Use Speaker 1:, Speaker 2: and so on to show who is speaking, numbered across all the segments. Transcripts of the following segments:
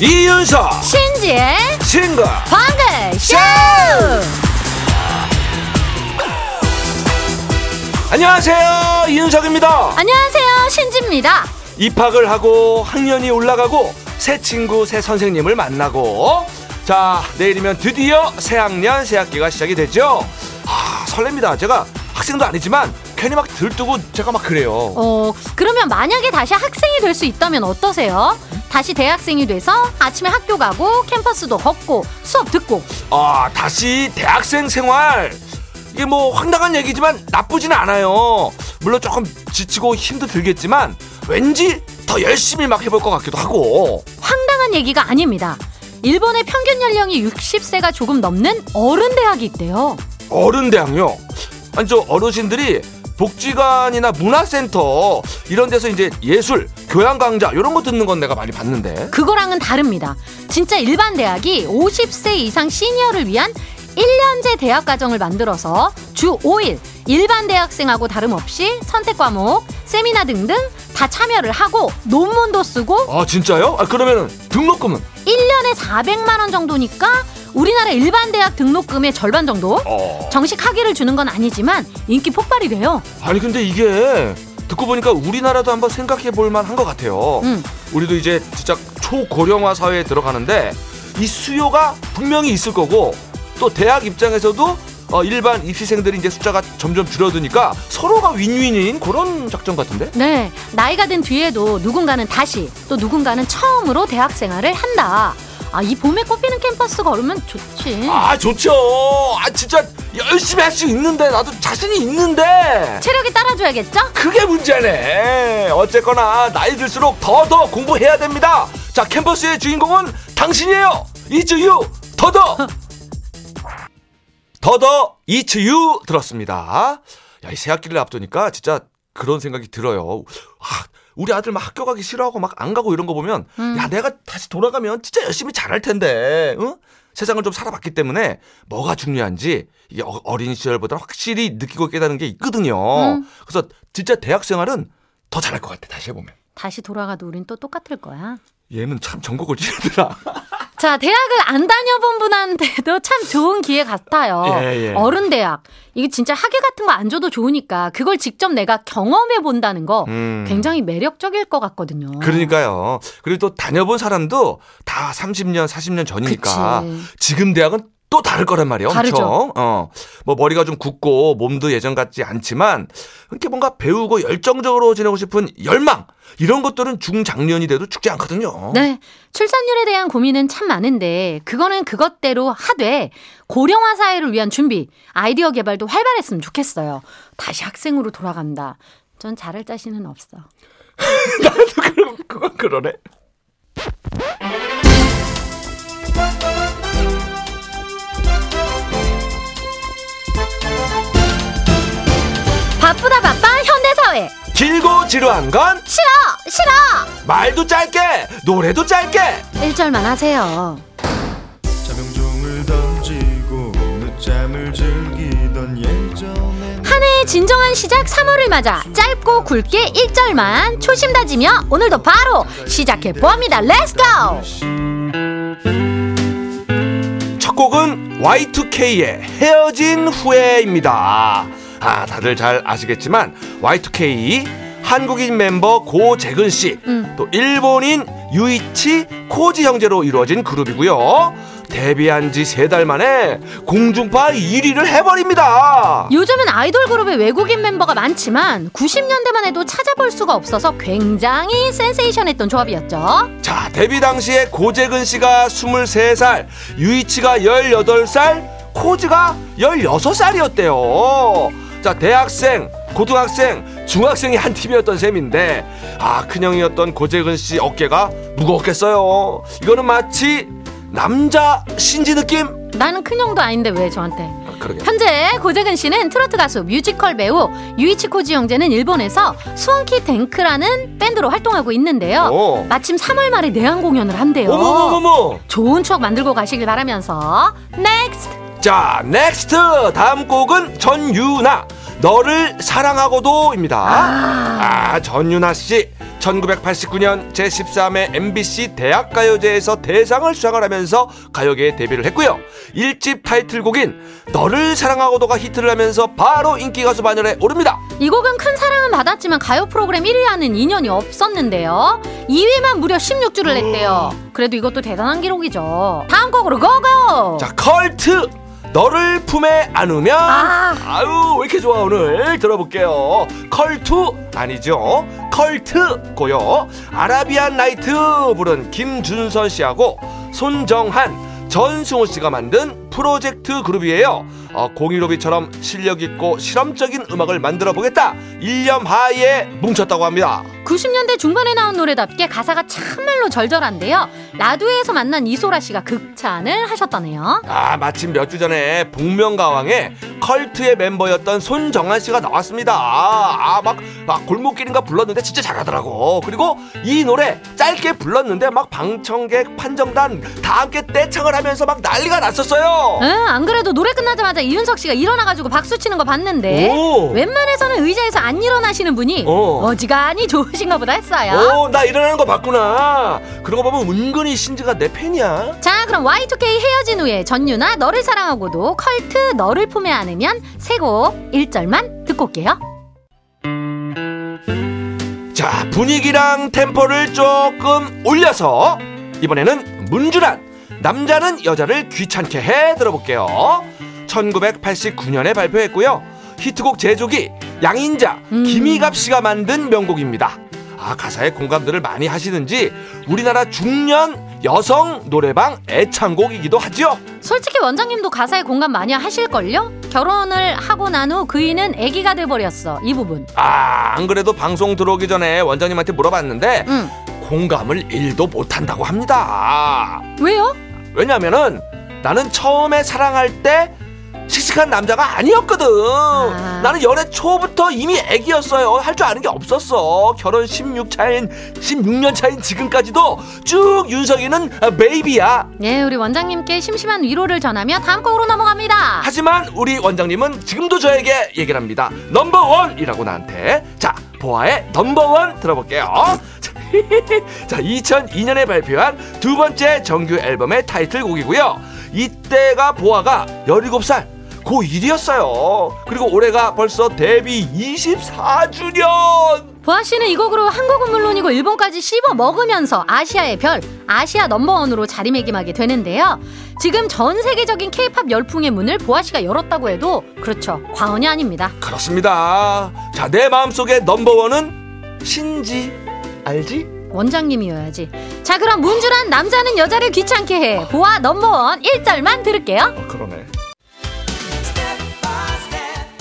Speaker 1: 이윤석
Speaker 2: 신지의
Speaker 1: 싱글
Speaker 2: 방글쇼!
Speaker 1: 안녕하세요 이윤석입니다.
Speaker 2: 안녕하세요 신지입니다.
Speaker 1: 입학을 하고 학년이 올라가고 새 친구 새 선생님을 만나고 자 내일이면 드디어 새 학년 새 학기가 시작이 되죠? 아 설렙니다. 제가 학생도 아니지만 괜히 막 들뜨고 제가 막 그래요.
Speaker 2: 어 그러면 만약에 다시 학생이 될 수 있다면 어떠세요? 다시 대학생이 돼서 아침에 학교 가고 캠퍼스도 걷고 수업 듣고.
Speaker 1: 아 다시 대학생 생활. 이게 뭐 황당한 얘기지만 나쁘지는 않아요. 물론 조금 지치고 힘도 들겠지만 왠지 더 열심히 막 해볼 것 같기도 하고.
Speaker 2: 황당한 얘기가 아닙니다. 일본의 평균 연령이 60세가 조금 넘는 어른 대학이 있대요.
Speaker 1: 어른 대학요? 아니 저 어르신들이 복지관이나 문화센터 이런 데서 이제 예술 교양 강좌 이런 거 듣는 건 내가 많이 봤는데
Speaker 2: 그거랑은 다릅니다. 진짜 일반 대학이 50세 이상 시니어를 위한 1년제 대학 과정을 만들어서 주 5일 일반 대학생하고 다름없이 선택 과목, 세미나 등등 다 참여를 하고 논문도 쓰고
Speaker 1: 아 진짜요? 아 그러면은 등록금은
Speaker 2: 1년에 400만 원 정도니까 우리나라 일반 대학 등록금의 절반 정도?
Speaker 1: 어
Speaker 2: 정식 학위를 주는 건 아니지만 인기 폭발이 돼요.
Speaker 1: 아니 근데 이게 듣고 보니까 우리나라도 한번 생각해 볼 만한 것 같아요
Speaker 2: 음.
Speaker 1: 우리도 이제 진짜 초고령화 사회에 들어가는데 이 수요가 분명히 있을 거고 또 대학 입장에서도 어, 일반 입시생들이 이제 숫자가 점점 줄어드니까 서로가 윈윈인 그런 작전 같은데?
Speaker 2: 네, 나이가 든 뒤에도 누군가는 다시 또 누군가는 처음으로 대학 생활을 한다. 아, 이 봄에 꽃피는 캠퍼스 걸으면 좋지.
Speaker 1: 아 좋죠. 아 진짜 열심히 할 수 있는데 나도 자신이 있는데
Speaker 2: 체력이 따라줘야겠죠?
Speaker 1: 그게 문제네. 어쨌거나 나이 들수록 더더 공부해야 됩니다. 자 캠퍼스의 주인공은 당신이에요. 이츠유 더더 더더 이츠유 들었습니다. 야 이 새학기를 앞두니까 진짜 그런 생각이 들어요. 아, 우리 아들 막 학교 가기 싫어하고 막 안 가고 이런 거 보면
Speaker 2: 음.
Speaker 1: 야 내가 다시 돌아가면 진짜 열심히 잘할 텐데 응? 세상을 좀 살아봤기 때문에 뭐가 중요한지 이게 어- 어린 시절보다 확실히 느끼고 깨닫는 게 있거든요.
Speaker 2: 음.
Speaker 1: 그래서 진짜 대학 생활은 더 잘할 것 같아 다시 해보면.
Speaker 2: 다시 돌아가도 우린 또 똑같을 거야.
Speaker 1: 얘는 참 전국을 찌르더라.
Speaker 2: 자, 대학을 안 다녀본 분한테도 참 좋은 기회 같아요.
Speaker 1: 예, 예.
Speaker 2: 어른 대학. 이게 진짜 학위 같은 거 안 줘도 좋으니까 그걸 직접 내가 경험해 본다는 거
Speaker 1: 음.
Speaker 2: 굉장히 매력적일 것 같거든요.
Speaker 1: 그러니까요. 그리고 또 다녀본 사람도 다 30년, 40년 전이니까
Speaker 2: 그치.
Speaker 1: 지금 대학은 또 다를 거란 말이에요.
Speaker 2: 다르죠.
Speaker 1: 엄청. 어. 뭐 머리가 좀 굳고 몸도 예전 같지 않지만 이렇게 뭔가 배우고 열정적으로 지내고 싶은 열망 이런 것들은 중장년이 돼도 죽지 않거든요.
Speaker 2: 네. 출산율에 대한 고민은 참 많은데 그거는 그것대로 하되 고령화 사회를 위한 준비, 아이디어 개발도 활발했으면 좋겠어요. 다시 학생으로 돌아간다. 전 잘할 자신은 없어.
Speaker 1: 나도 그럼 그건 그러네.
Speaker 2: 바쁘다 바빠 현대 사회.
Speaker 1: 길고 지루한 건
Speaker 2: 싫어. 싫어.
Speaker 1: 말도 짧게 노래도 짧게
Speaker 2: 1절만 하세요. 한 해의 진정한 시작 3월을 맞아 짧고 굵게 1절만 초심 다지며 오늘도 바로 시작해 봅니다. Let's go!
Speaker 1: 첫 곡은 Y2K의 헤어진 후에입니다. 아, 다들 잘 아시겠지만 Y2K 한국인 멤버 고재근 씨,
Speaker 2: 음.
Speaker 1: 또 일본인 유이치 코지 형제로 이루어진 그룹이고요. 데뷔한 지 세 달 만에 공중파 1위를 해버립니다.
Speaker 2: 요즘은 아이돌 그룹에 외국인 멤버가 많지만 90년대만 해도 찾아볼 수가 없어서 굉장히 센세이션했던 조합이었죠.
Speaker 1: 자, 데뷔 당시에 고재근 씨가 23살, 유이치가 18살, 코지가 16살이었대요. 자, 대학생, 고등학생, 중학생이 한 팀이었던 셈인데, 아, 큰형이었던 고재근 씨 어깨가 무거웠겠어요. 이거는 마치 남자 신지 느낌?
Speaker 2: 나는 큰형도 아닌데 왜 저한테?
Speaker 1: 아, 그러게.
Speaker 2: 현재 고재근 씨는 트로트 가수, 뮤지컬 배우, 유이치 코지 형제는 일본에서 스완키 댕크라는 밴드로 활동하고 있는데요.
Speaker 1: 오.
Speaker 2: 마침 3월 말에 내한 공연을 한대요.
Speaker 1: 어머머머머!
Speaker 2: 좋은 추억 만들고 가시길 바라면서 next
Speaker 1: 자, next! 다음 곡은 전유나. 너를 사랑하고도입니다. 아, 전유나 씨. 1989년 제13회 MBC 대학가요제에서 대상을 수상을 하면서 가요계에 데뷔를 했고요. 1집 타이틀곡인 너를 사랑하고도가 히트를 하면서 바로 인기 가수 반열에 오릅니다.
Speaker 2: 이 곡은 큰 사랑은 받았지만 가요 프로그램 1위와는 인연이 없었는데요. 2위만 무려 16주를 했대요. 그래도 이것도 대단한 기록이죠. 다음 곡으로 go go!
Speaker 1: 자, 컬트 너를 품에 안으면
Speaker 2: 아.
Speaker 1: 아유 왜 이렇게 좋아 오늘? 들어볼게요. 컬투 아니죠? 컬트고요. 아라비안 나이트 부른 김준선 씨하고 손정한 전승호 씨가 만든 프로젝트 그룹이에요 어, 공유로비처럼 실력 있고 실험적인 음악을 만들어 보겠다 일념하에 뭉쳤다고 합니다
Speaker 2: 90년대 중반에 나온 노래답게 가사가 참말로 절절한데요. 라두에서 만난 이소라 씨가 극찬을 하셨다네요.
Speaker 1: 아 마침 몇 주 전에 복면가왕에 컬트의 멤버였던 손정한 씨가 나왔습니다. 아막 막 골목길인가 불렀는데 진짜 잘하더라고. 그리고 이 노래 짧게 불렀는데 막 방청객 판정단 다 함께 떼창을 하면서 막 난리가 났었어요.
Speaker 2: 응, 안 그래도 노래 끝나자마자 이윤석 씨가 일어나가지고 박수 치는 거 봤는데
Speaker 1: 오.
Speaker 2: 웬만해서는 의자에서 안 일어나시는 분이
Speaker 1: 어.
Speaker 2: 어지간히 좋으신가 보다 했어요.
Speaker 1: 오, 나 일어나는 거 봤구나. 그러고 보면 은근히 신지가 내 팬이야.
Speaker 2: 자, 그럼 Y2K 헤어진 후에 전유나 너를 사랑하고도 컬트 너를 품에 안으면 세곡 1절만 듣고 올게요.
Speaker 1: 자, 분위기랑 템포를 조금 올려서 이번에는 문주란 남자는 여자를 귀찮게 해 들어볼게요. 1989년에 발표했고요. 히트곡 제조기 양인자
Speaker 2: 음.
Speaker 1: 김희갑 씨가 만든 명곡입니다. 아 가사에 공감들을 많이 하시는지 우리나라 중년 여성 노래방 애창곡이기도 하죠.
Speaker 2: 솔직히 원장님도 가사에 공감 많이 하실걸요? 결혼을 하고 난 후 그이는 아기가 돼버렸어. 이 부분.
Speaker 1: 아 안 그래도 방송 들어오기 전에 원장님한테 물어봤는데
Speaker 2: 응.
Speaker 1: 공감을 일도 못한다고 합니다.
Speaker 2: 왜요?
Speaker 1: 왜냐면은 나는 처음에 사랑할 때 씩씩한 남자가 아니었거든. 나는 연애 초부터 이미 애기였어요. 할 줄 아는 게 없었어. 결혼 16차인 16년 차인 지금까지도 쭉 윤석이는 베이비야.
Speaker 2: 네, 우리 원장님께 심심한 위로를 전하며 다음 곡으로 넘어갑니다.
Speaker 1: 하지만 우리 원장님은 지금도 저에게 얘기를 합니다. 넘버원이라고 나한테. 자, 보아의 넘버원 들어볼게요. 자, 2002년에 발표한 두 번째 정규 앨범의 타이틀곡이고요. 이때가 보아가 17살 고1이었어요. 그리고 올해가 벌써 데뷔 24주년!
Speaker 2: 보아 씨는 이 곡으로 한국은 물론이고 일본까지 씹어 먹으면서 아시아의 별, 아시아 넘버원으로 자리매김하게 되는데요. 지금 전 세계적인 케이팝 열풍의 문을 보아 씨가 열었다고 해도 그렇죠. 과언이 아닙니다.
Speaker 1: 그렇습니다. 자, 내 마음속의 넘버원은 신지. 알지?
Speaker 2: 원장님이어야지. 자, 그럼 문주란 남자는 여자를 귀찮게 해. 보아 넘버원 1절만 들을게요.
Speaker 1: 어, 그러네.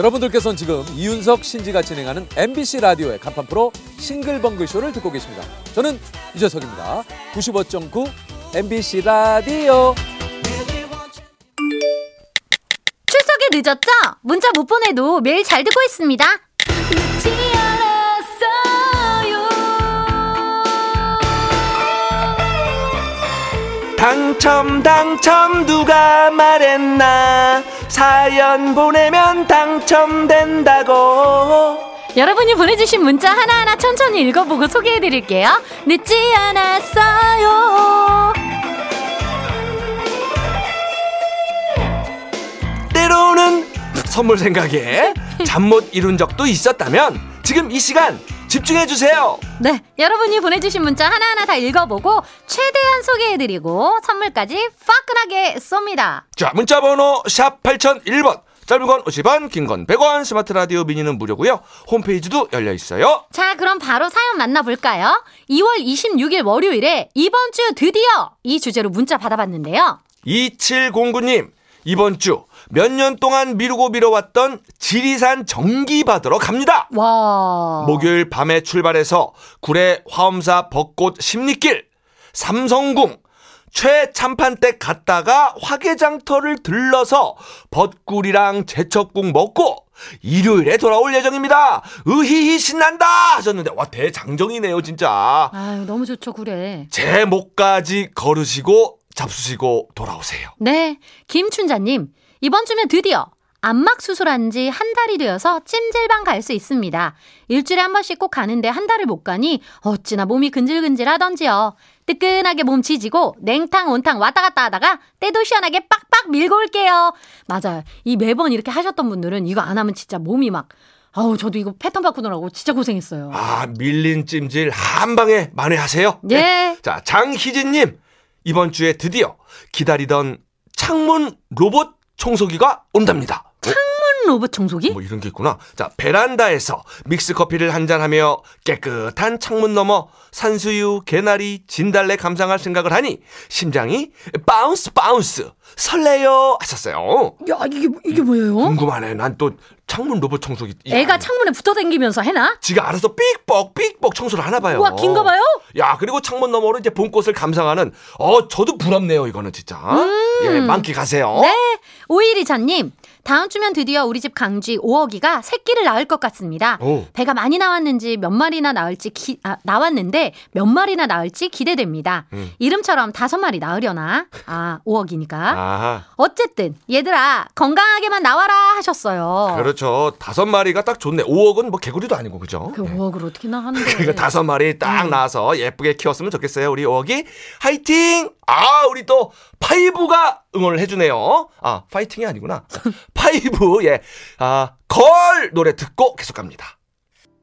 Speaker 3: 여러분들께서는 지금 이윤석 신지가 진행하는 MBC 라디오의 간판 프로 싱글벙글 쇼를 듣고 계십니다. 저는 유재석입니다. 95.9 MBC 라디오.
Speaker 2: 출석에 늦었죠? 문자 못 보내도 매일 잘 듣고 있습니다.
Speaker 1: 당첨 당첨 누가 말했나 사연 보내면 당첨된다고
Speaker 2: 여러분이 보내주신 문자 하나하나 천천히 읽어보고 소개해드릴게요. 늦지 않았어요.
Speaker 1: 때로는 선물 생각에 잠 못 이룬 적도 있었다면 지금 이 시간 집중해 주세요
Speaker 2: 네, 여러분이 보내주신 문자 하나하나 다 읽어보고 최대한 소개해드리고 선물까지 화끈하게 쏩니다.
Speaker 1: 자 문자 번호 샵 8001번 짧은 건 50원 긴 건 100원 스마트 라디오 미니는 무료고요 홈페이지도 열려 있어요
Speaker 2: 자, 그럼 바로 사연 만나볼까요? 2월 26일 월요일에 이번 주 드디어 이 주제로 문자 받아봤는데요.
Speaker 1: 2709님 이번 주 몇 년 동안 미루고 미뤄왔던 지리산 정기 받으러 갑니다
Speaker 2: 와.
Speaker 1: 목요일 밤에 출발해서 구례 화엄사 벚꽃 십리길 삼성궁 최참판댁 갔다가 화개장터를 들러서 벚꿀이랑 제첩국 먹고 일요일에 돌아올 예정입니다. 으히히 신난다 하셨는데 와 대장정이네요 진짜.
Speaker 2: 아유, 너무 좋죠, 그래.
Speaker 1: 제 목까지 걸으시고 잡수시고 돌아오세요.
Speaker 2: 네, 김춘자님. 이번 주면 드디어 안막 수술한 지 한 달이 되어서 찜질방 갈 수 있습니다. 일주일에 한 번씩 꼭 가는데 한 달을 못 가니 어찌나 몸이 근질근질 하던지요. 뜨끈하게 몸 지지고 냉탕 온탕 왔다 갔다 하다가 때도 시원하게 빡빡 밀고 올게요. 맞아요. 이 매번 이렇게 하셨던 분들은 이거 안 하면 진짜 몸이 막 아우 저도 이거 패턴 바꾸느라고 진짜 고생했어요.
Speaker 1: 아, 밀린 찜질 한 방에 만회하세요.
Speaker 2: 예.
Speaker 1: 자, 장희진님. 이번 주에 드디어 기다리던 창문 로봇 청소기가 온답니다. 어?
Speaker 2: 로봇 청소기?
Speaker 1: 뭐 이런 게 있구나. 자, 베란다에서 믹스 커피를 한잔하며 깨끗한 창문 너머 산수유, 개나리, 진달래 감상할 생각을 하니 심장이 bounce bounce 설레요 하셨어요.
Speaker 2: 야 이게 이게 뭐예요?
Speaker 1: 궁금하네. 난 또 창문 로봇 청소기. 야,
Speaker 2: 애가 창문에 붙어 다니면서 해나?
Speaker 1: 지가 알아서 삑뻑 삑뻑 청소를 하나 봐요.
Speaker 2: 우와 긴가 봐요?
Speaker 1: 야 그리고 창문 너머로 이제 봄꽃을 감상하는 어 저도 부럽네요 이거는 진짜. 예 만끽하세요.
Speaker 2: 음. 네. 오일이자님, 다음 주면 드디어 우리 집 강쥐 오억이가 새끼를 낳을 것 같습니다.
Speaker 1: 오.
Speaker 2: 배가 많이 나왔는지 몇 마리나 나올지 기, 아, 나왔는데 몇 마리나 나올지 기대됩니다.
Speaker 1: 음.
Speaker 2: 이름처럼 다섯 마리 나으려나? 아, 오억이니까.
Speaker 1: 아
Speaker 2: 어쨌든 얘들아 건강하게만 나와라 하셨어요.
Speaker 1: 그렇죠. 다섯 마리가 딱 좋네. 오억은 뭐 개구리도 아니고 그죠?
Speaker 2: 그 오억을 어떻게 나하는데?
Speaker 1: 그러니까 다섯 마리 딱
Speaker 2: 음.
Speaker 1: 나와서 예쁘게 키웠으면 좋겠어요. 우리 오억이 화이팅! 아 우리 또 파이브가 응원을 해주네요. 아 파이팅이 아니구나. 파이브 예. 아 Girl 노래 듣고 계속 갑니다.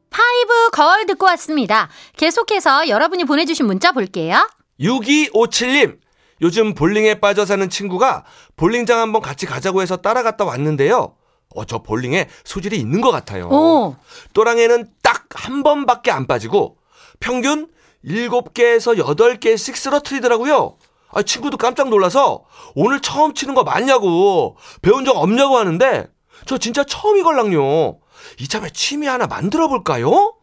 Speaker 2: 파이브 Girl 듣고 왔습니다. 계속해서 여러분이 보내주신 문자 볼게요.
Speaker 1: 6257님, 요즘 볼링에 빠져 사는 친구가 볼링장 한번 같이 가자고 해서 따라갔다 왔는데요. 어, 저 볼링에 소질이 있는 것 같아요.
Speaker 2: 오.
Speaker 1: 또랑에는 딱 한 번밖에 안 빠지고 평균 7개에서 8개씩 쓰러트리더라고요. 아, 친구도 깜짝 놀라서 오늘 처음 치는 거 맞냐고 배운 적 없냐고 하는데 저 진짜 처음이걸랑요. 이참에 취미 하나 만들어 볼까요?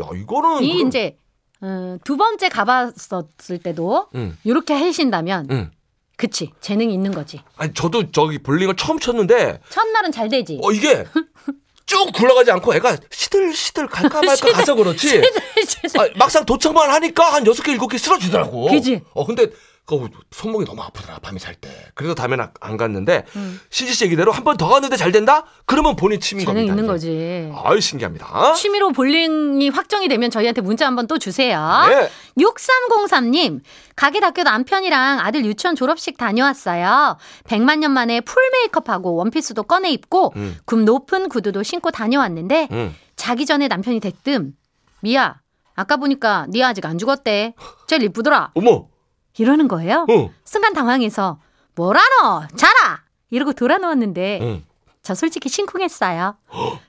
Speaker 1: 야, 이거는
Speaker 2: 이
Speaker 1: 그럼-
Speaker 2: 이제 어, 두 번째 가봤었을 때도
Speaker 1: 응.
Speaker 2: 이렇게 하신다면
Speaker 1: 응.
Speaker 2: 그치 재능이 있는 거지.
Speaker 1: 아니 저도 저기 볼링을 처음 쳤는데
Speaker 2: 첫날은 잘 되지.
Speaker 1: 어 이게 쭉 굴러가지 않고 애가 시들시들 갈까 말까 가서 그렇지. 아, 막상 도착만 하니까 한 여섯 개 일곱 개 쓰러지더라고.
Speaker 2: 그지?
Speaker 1: 어 근데 그 손목이 너무 아프더라 밤에 잘 때. 그래서 다음에는 안- 안 갔는데
Speaker 2: 음.
Speaker 1: 신지 씨 얘기대로 한 번 더 갔는데 잘 된다? 그러면 본인 취미인
Speaker 2: 재능
Speaker 1: 겁니다.
Speaker 2: 있는. 거지.
Speaker 1: 아유 신기합니다.
Speaker 2: 취미로 볼링이 확정이 되면 저희한테 문자 한번 또 주세요.
Speaker 1: 네.
Speaker 2: 6303님, 가게답게 남편이랑 아들 유치원 졸업식 다녀왔어요. 100만 년 만에 풀 메이크업하고 원피스도 꺼내 입고
Speaker 1: 음.
Speaker 2: 굽 높은 구두도 신고 다녀왔는데
Speaker 1: 음.
Speaker 2: 자기 전에 남편이 대뜸 미야, 아까 보니까 네 아직 안 죽었대. 제일 이쁘더라.
Speaker 1: 어머.
Speaker 2: 이러는 거예요.
Speaker 1: 어.
Speaker 2: 순간 당황해서 뭐라노? 자라! 이러고 돌아누웠는데
Speaker 1: 응.
Speaker 2: 저 솔직히 심쿵했어요.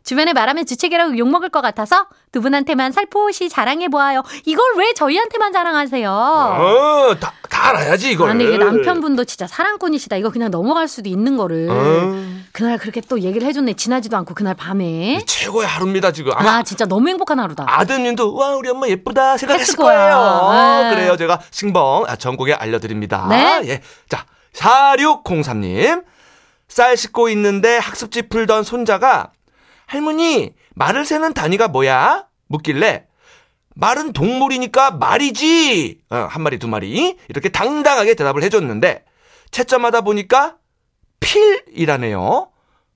Speaker 2: 주변에 말하면 주책이라고 욕먹을 것 같아서 두 분한테만 살포시 자랑해보아요. 이걸 왜 저희한테만 자랑하세요?
Speaker 1: 어, 다, 다 알아야지 이걸.
Speaker 2: 아니 이게 남편분도 진짜 사랑꾼이시다. 이거 그냥 넘어갈 수도 있는 거를
Speaker 1: 어.
Speaker 2: 그날 그렇게 또 얘기를 해줬네. 지나지도 않고 그날 밤에.
Speaker 1: 최고의 하루입니다 지금. 아
Speaker 2: 진짜 너무 행복한 하루다.
Speaker 1: 아드님도 와 우리 엄마 예쁘다 생각했을. 거예요.
Speaker 2: 네.
Speaker 1: 그래요. 제가 신봉 아, 전국에 알려드립니다.
Speaker 2: 네.
Speaker 1: 예. 자 4603님 쌀 씻고 있는데 학습지 풀던 손자가 할머니 말을 세는 단위가 뭐야? 묻길래 말은 동물이니까 말이지. 어, 한 마리 두 마리 이렇게 당당하게 대답을 해줬는데 채점하다 보니까 필이라네요.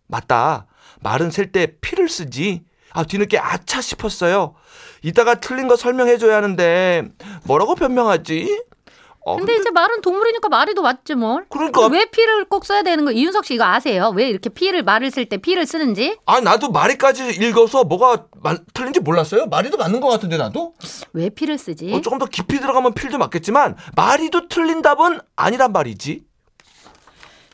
Speaker 1: 맞다. 말은 셀 때 필을 쓰지. 아, 뒤늦게 아차 싶었어요. 이따가 틀린 거 설명해줘야 하는데, 뭐라고 변명하지? 어,
Speaker 2: 근데 이제 말은 동물이니까 말이도 맞지 뭘.
Speaker 1: 그러니까.
Speaker 2: 근데 왜 피를 꼭 써야 되는 거? 이윤석 씨 이거 아세요? 왜 이렇게 피를 말을 쓸 때 피를 쓰는지?
Speaker 1: 아, 나도 말이까지 읽어서 뭐가 마- 틀린지 몰랐어요. 말이도 맞는 것 같은데, 나도?
Speaker 2: 왜 피를 쓰지?
Speaker 1: 어, 조금 더 깊이 들어가면 필도 맞겠지만, 말이도 틀린 답은 아니란 말이지.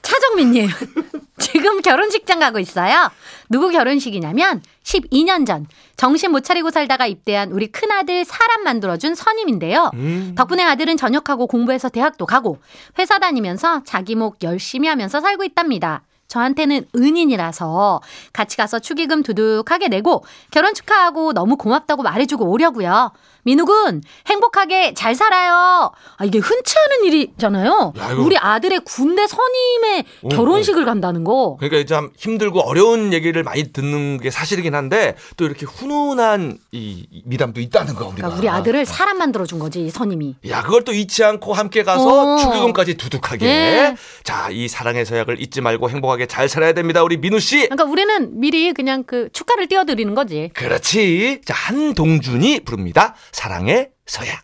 Speaker 2: 차정민님 지금 결혼식장 가고 있어요. 누구 결혼식이냐면 12년 전 정신 못 차리고 살다가 입대한 우리 큰아들 사람 만들어준 선임인데요.
Speaker 1: 음.
Speaker 2: 덕분에 아들은 전역하고 공부해서 대학도 가고 회사 다니면서 자기 목 열심히 하면서 살고 있답니다. 저한테는 은인이라서 같이 가서 축의금 두둑하게 내고 결혼 축하하고 너무 고맙다고 말해주고 오려고요. 민욱은 행복하게 잘 살아요. 아 이게 흔치 않은 일이잖아요.
Speaker 1: 야,
Speaker 2: 우리 아들의 군대 선임의
Speaker 1: 어,
Speaker 2: 결혼식을 간다는 거.
Speaker 1: 그러니까 이제 참 힘들고 어려운 얘기를 많이 듣는 게 사실이긴 한데, 또 이렇게 훈훈한 이 미담도 있다는 거, 우리가.
Speaker 2: 그러니까 우리 아들을 사람 만들어 준 거지 이 선임이.
Speaker 1: 야, 그걸 또 잊지 않고 함께 가서
Speaker 2: 어.
Speaker 1: 축의금까지 두둑하게.
Speaker 2: 네.
Speaker 1: 자, 이 사랑의 서약을 잊지 말고 행복하게 행복하게 잘 살아야 됩니다. 우리 민우 씨.
Speaker 2: 그러니까 우리는 미리 그냥 그 축가를 띄워드리는 거지.
Speaker 1: 그렇지. 자, 한동준이 부릅니다. 사랑의 서약.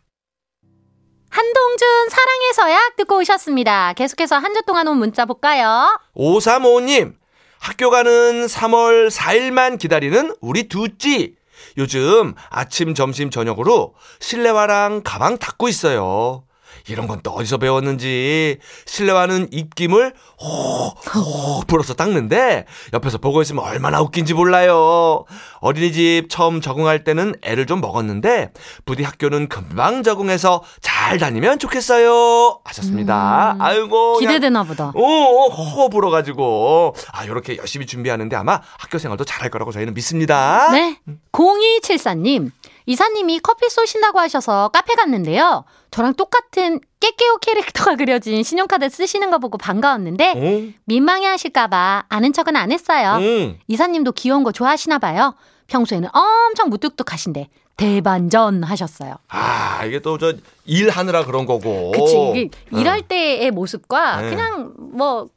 Speaker 2: 한동준 사랑의 서약 듣고 오셨습니다. 계속해서 한 주 동안 온 문자 볼까요?
Speaker 1: 5355님, 학교 가는 3월 4일만 기다리는 우리 두찌. 요즘 아침, 점심, 저녁으로 실내화랑 가방 닦고 있어요. 이런 건 또 어디서 배웠는지 실내화는 입김을 호호 불어서 닦는데 옆에서 보고 있으면 얼마나 웃긴지 몰라요. 어린이집 처음 적응할 때는 애를 좀 먹었는데 부디 학교는 금방 적응해서 잘 다니면 좋겠어요. 하셨습니다.
Speaker 2: 음,
Speaker 1: 아이고
Speaker 2: 기대되나 보다.
Speaker 1: 오, 허 불어가지고 아 이렇게 열심히 준비하는데 아마 학교 생활도 잘할 거라고 저희는 믿습니다.
Speaker 2: 네. 0274님, 이사님이 커피 쏘신다고 하셔서 카페 갔는데요. 저랑 똑같은 깨깨오 캐릭터가 그려진 신용카드 쓰시는 거 보고 반가웠는데,
Speaker 1: 응,
Speaker 2: 민망해 하실까봐 아는 척은 안 했어요.
Speaker 1: 응.
Speaker 2: 이사님도 귀여운 거 좋아하시나 봐요. 평소에는 엄청 무뚝뚝하신데, 대반전 하셨어요.
Speaker 1: 아 이게 또 저 일하느라 그런 거고.
Speaker 2: 그치. 이게
Speaker 1: 응.
Speaker 2: 일할 때의 모습과
Speaker 1: 네.
Speaker 2: 그냥 뭐,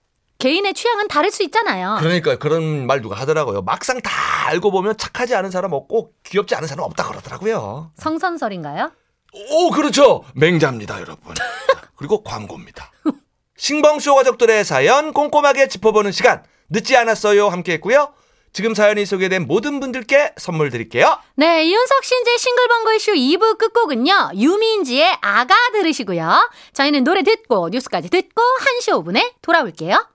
Speaker 2: 개인의 취향은 다를 수 있잖아요.
Speaker 1: 그러니까 그런 말 누가 하더라고요. 막상 다 알고 보면 착하지 않은 사람 없고 귀엽지 않은 사람 없다 그러더라고요.
Speaker 2: 성선설인가요?
Speaker 1: 오, 그렇죠. 맹자입니다, 여러분. 자, 그리고 광고입니다. 싱벙쇼 가족들의 사연 꼼꼼하게 짚어보는 시간 늦지 않았어요 함께 했고요. 지금 사연이 소개된 모든 분들께 선물 드릴게요.
Speaker 2: 네, 이윤석 신재 싱글벙글 쇼 2부 끝곡은요. 유민지의 아가 들으시고요. 저희는 노래 듣고 뉴스까지 듣고 1시 5분에 돌아올게요.